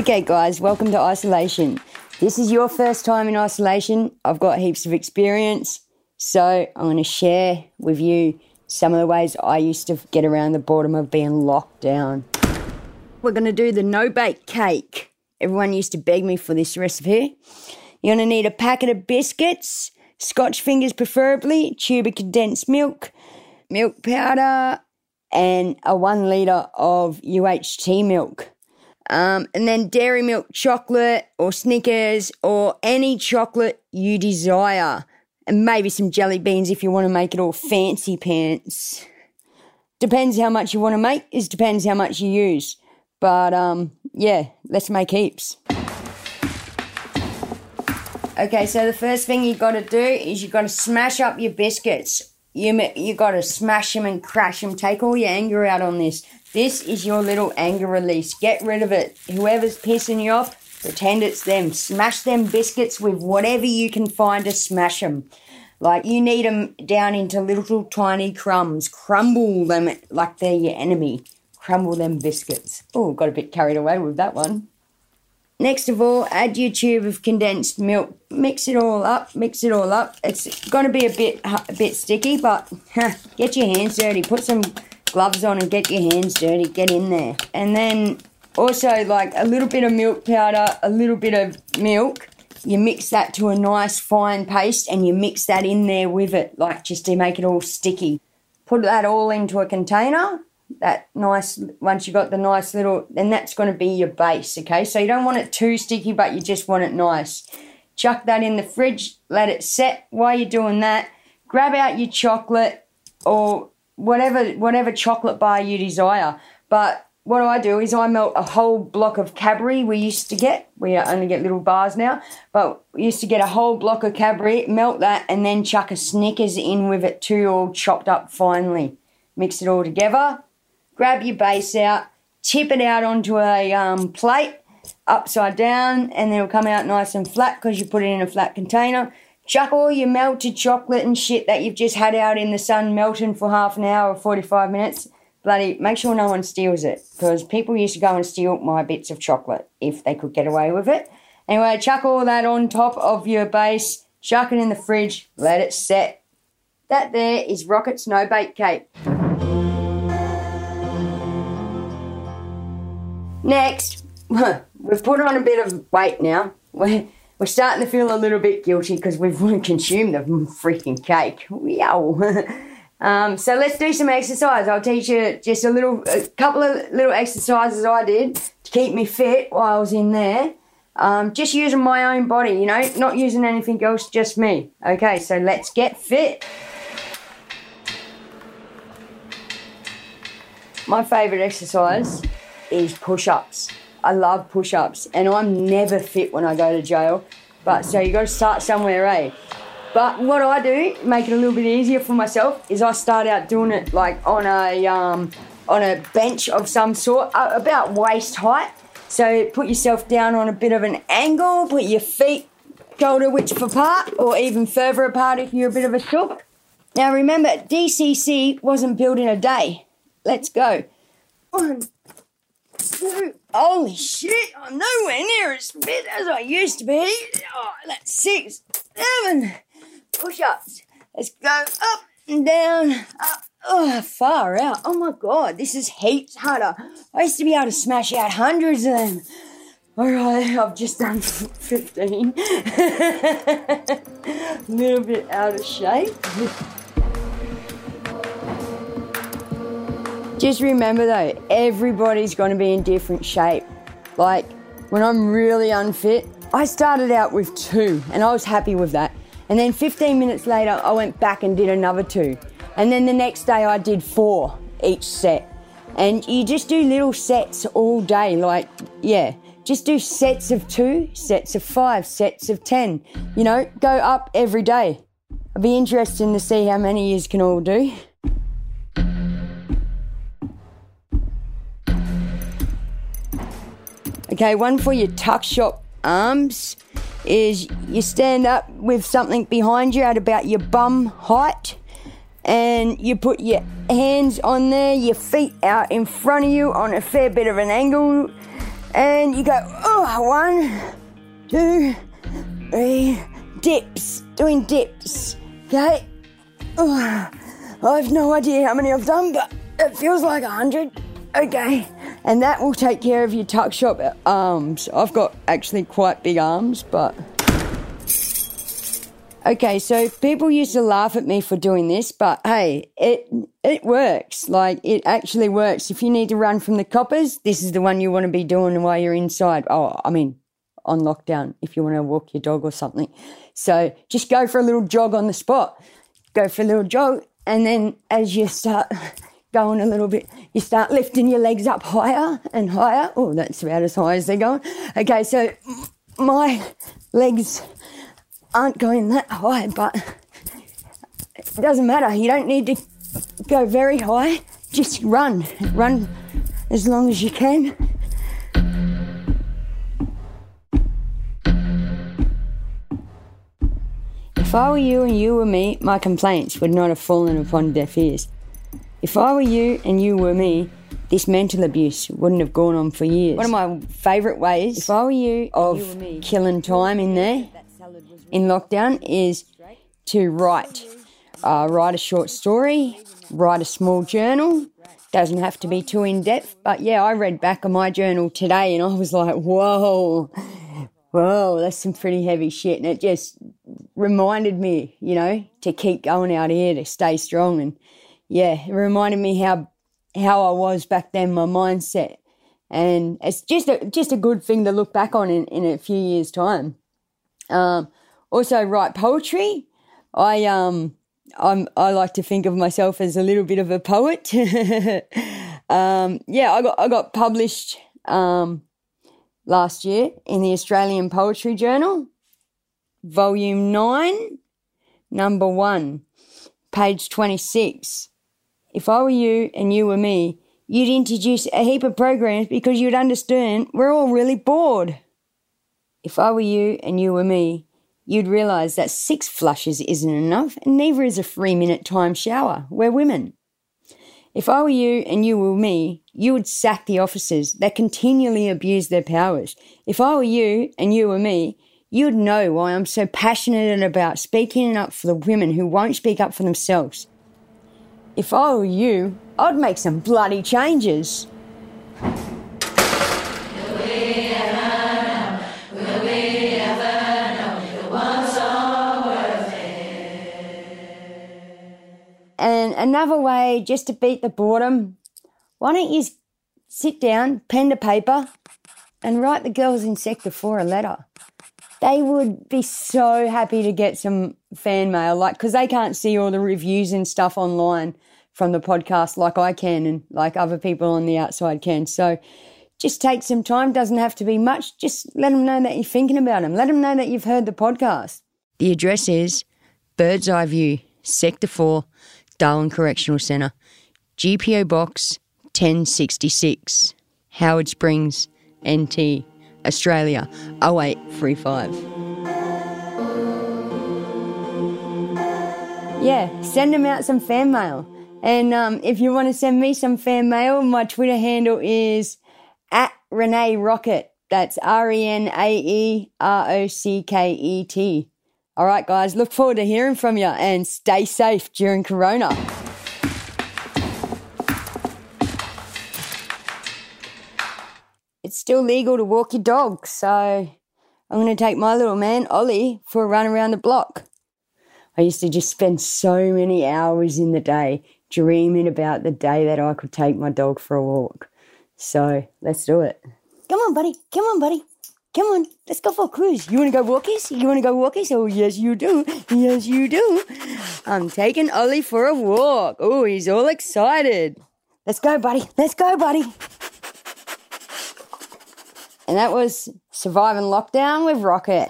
Okay, guys, welcome to isolation. This is your first time in isolation. I've got heaps of experience, so I'm going to share with you some of the ways I used to get around the boredom of being locked down. We're going to do the no bake cake. Everyone used to beg me for this recipe. You're going to need a packet of biscuits, scotch fingers preferably, tube of condensed milk, milk powder, and a one litre of UHT milk. Um, and then dairy milk chocolate or Snickers or any chocolate you desire. And maybe some jelly beans if you want to make it all fancy pants. Depends how much you want to make, it depends how much you use. But um, yeah, let's make heaps. Okay, so the first thing you got to do is you got to smash up your biscuits. You you got to smash them and crash them. Take all your anger out on this. This is your little anger release. Get rid of it. Whoever's pissing you off, pretend it's them. Smash them biscuits with whatever you can find to smash them. Like you need them down into little tiny crumbs. Crumble them like they're your enemy. Crumble them biscuits. Oh, got a bit carried away with that one. Next of all, add your tube of condensed milk. Mix it all up. Mix it all up. It's going to be a bit a bit sticky, but huh, get your hands dirty. Put some gloves on and get your hands dirty, get in there. And then also like a little bit of milk powder, a little bit of milk. You mix that to a nice fine paste and you mix that in there with it, like just to make it all sticky. Put that all into a container. That nice, once you've got the nice little, then that's going to be your base, okay? So you don't want it too sticky, but you just want it nice. Chuck that in the fridge, let it set. While you're doing that, grab out your chocolate or whatever whatever chocolate bar you desire. But what I do is I melt a whole block of Cadbury we used to get. We only get little bars now, but we used to get a whole block of Cadbury, melt that, and then chuck a Snickers in with it too, all chopped up finely. Mix it all together. Grab your base out, tip it out onto a um, plate upside down, and it'll come out nice and flat because you put it in a flat container. Chuck all your melted chocolate and shit that you've just had out in the sun melting for half an hour or 45 minutes. Bloody, make sure no one steals it because people used to go and steal my bits of chocolate if they could get away with it. Anyway, chuck all that on top of your base, chuck it in the fridge, let it set. That there is Rocket's No Bake Cake. Next, we've put on a bit of weight now. We're, we're starting to feel a little bit guilty because we've consumed the freaking cake. Yow. um, so let's do some exercise. I'll teach you just a little, a couple of little exercises I did to keep me fit while I was in there. Um, just using my own body, you know, not using anything else, just me. Okay, so let's get fit. My favourite exercise is push ups. I love push ups, and I'm never fit when I go to jail. But so you got to start somewhere, eh? But what I do, make it a little bit easier for myself, is I start out doing it like on a um, on a bench of some sort, uh, about waist height. So put yourself down on a bit of an angle, put your feet shoulder width apart, or even further apart if you're a bit of a shook. Now remember, DCC wasn't built in a day. Let's go. One, holy shit, I'm nowhere near as fit as I used to be. Oh, that's six, seven push ups. Let's go up and down, up, oh, far out. Oh my god, this is heaps harder. I used to be able to smash out hundreds of them. Alright, I've just done 15. A little bit out of shape. Just remember though, everybody's going to be in different shape. Like when I'm really unfit, I started out with two and I was happy with that. And then 15 minutes later, I went back and did another two. And then the next day, I did four each set. And you just do little sets all day. Like, yeah, just do sets of two, sets of five, sets of 10. You know, go up every day. I'd be interested to see how many you can all do. Okay, one for your tuck shop arms is you stand up with something behind you at about your bum height and you put your hands on there, your feet out in front of you on a fair bit of an angle. And you go, oh, one, two, three, dips, doing dips. Okay? Oh, I have no idea how many I've done, but it feels like a hundred. Okay. And that will take care of your tuck shop arms. I've got actually quite big arms, but. Okay, so people used to laugh at me for doing this, but hey, it it works. Like it actually works. If you need to run from the coppers, this is the one you want to be doing while you're inside. Oh, I mean, on lockdown if you want to walk your dog or something. So just go for a little jog on the spot. Go for a little jog, and then as you start going a little bit, you start lifting your legs up higher and higher. Oh, that's about as high as they're going. Okay, so my legs aren't going that high, but it doesn't matter. You don't need to go very high. Just run. Run as long as you can. If I were you and you were me, my complaints would not have fallen upon deaf ears. If I were you and you were me, this mental abuse wouldn't have gone on for years. One of my favourite ways, if I were you, of you killing time in there, in lockdown, is to write. Uh, write a short story, write a small journal. Doesn't have to be too in depth, but yeah, I read back on my journal today and I was like, whoa, whoa, that's some pretty heavy shit. And it just reminded me, you know, to keep going out here, to stay strong. And yeah, it reminded me how how I was back then, my mindset. And it's just a just a good thing to look back on in, in a few years' time. Um, also write poetry. I um I'm I like to think of myself as a little bit of a poet. um, yeah, I got I got published um, last year in the Australian Poetry Journal. Volume 9, Number 1, page 26. If I were you and you were me, you'd introduce a heap of programs because you'd understand we're all really bored. If I were you and you were me, you'd realise that six flushes isn't enough, and neither is a three minute time shower. We're women. If I were you and you were me, you would sack the officers that continually abuse their powers. If I were you and you were me, You'd know why I'm so passionate about speaking up for the women who won't speak up for themselves. If I were you, I'd make some bloody changes. And another way just to beat the boredom, why don't you sit down, pen to paper, and write the girls in Sector 4 a letter? they would be so happy to get some fan mail, like, because they can't see all the reviews and stuff online from the podcast like I can and like other people on the outside can. So just take some time, doesn't have to be much. Just let them know that you're thinking about them, let them know that you've heard the podcast. The address is Bird's Eye View, Sector 4, Darwin Correctional Centre, GPO Box 1066, Howard Springs, NT. Australia 0835. Yeah, send them out some fan mail. And um, if you want to send me some fan mail, my Twitter handle is at Renae Rocket. That's R E N A E R O C K E T. All right, guys, look forward to hearing from you and stay safe during Corona. it's still legal to walk your dog. So I'm going to take my little man, Ollie, for a run around the block. I used to just spend so many hours in the day dreaming about the day that I could take my dog for a walk. So let's do it. Come on, buddy. Come on, buddy. Come on, let's go for a cruise. You want to go walkies? You want to go walkies? Oh, yes, you do. Yes, you do. I'm taking Ollie for a walk. Oh, he's all excited. Let's go, buddy. Let's go, buddy. And that was Surviving Lockdown with Rocket.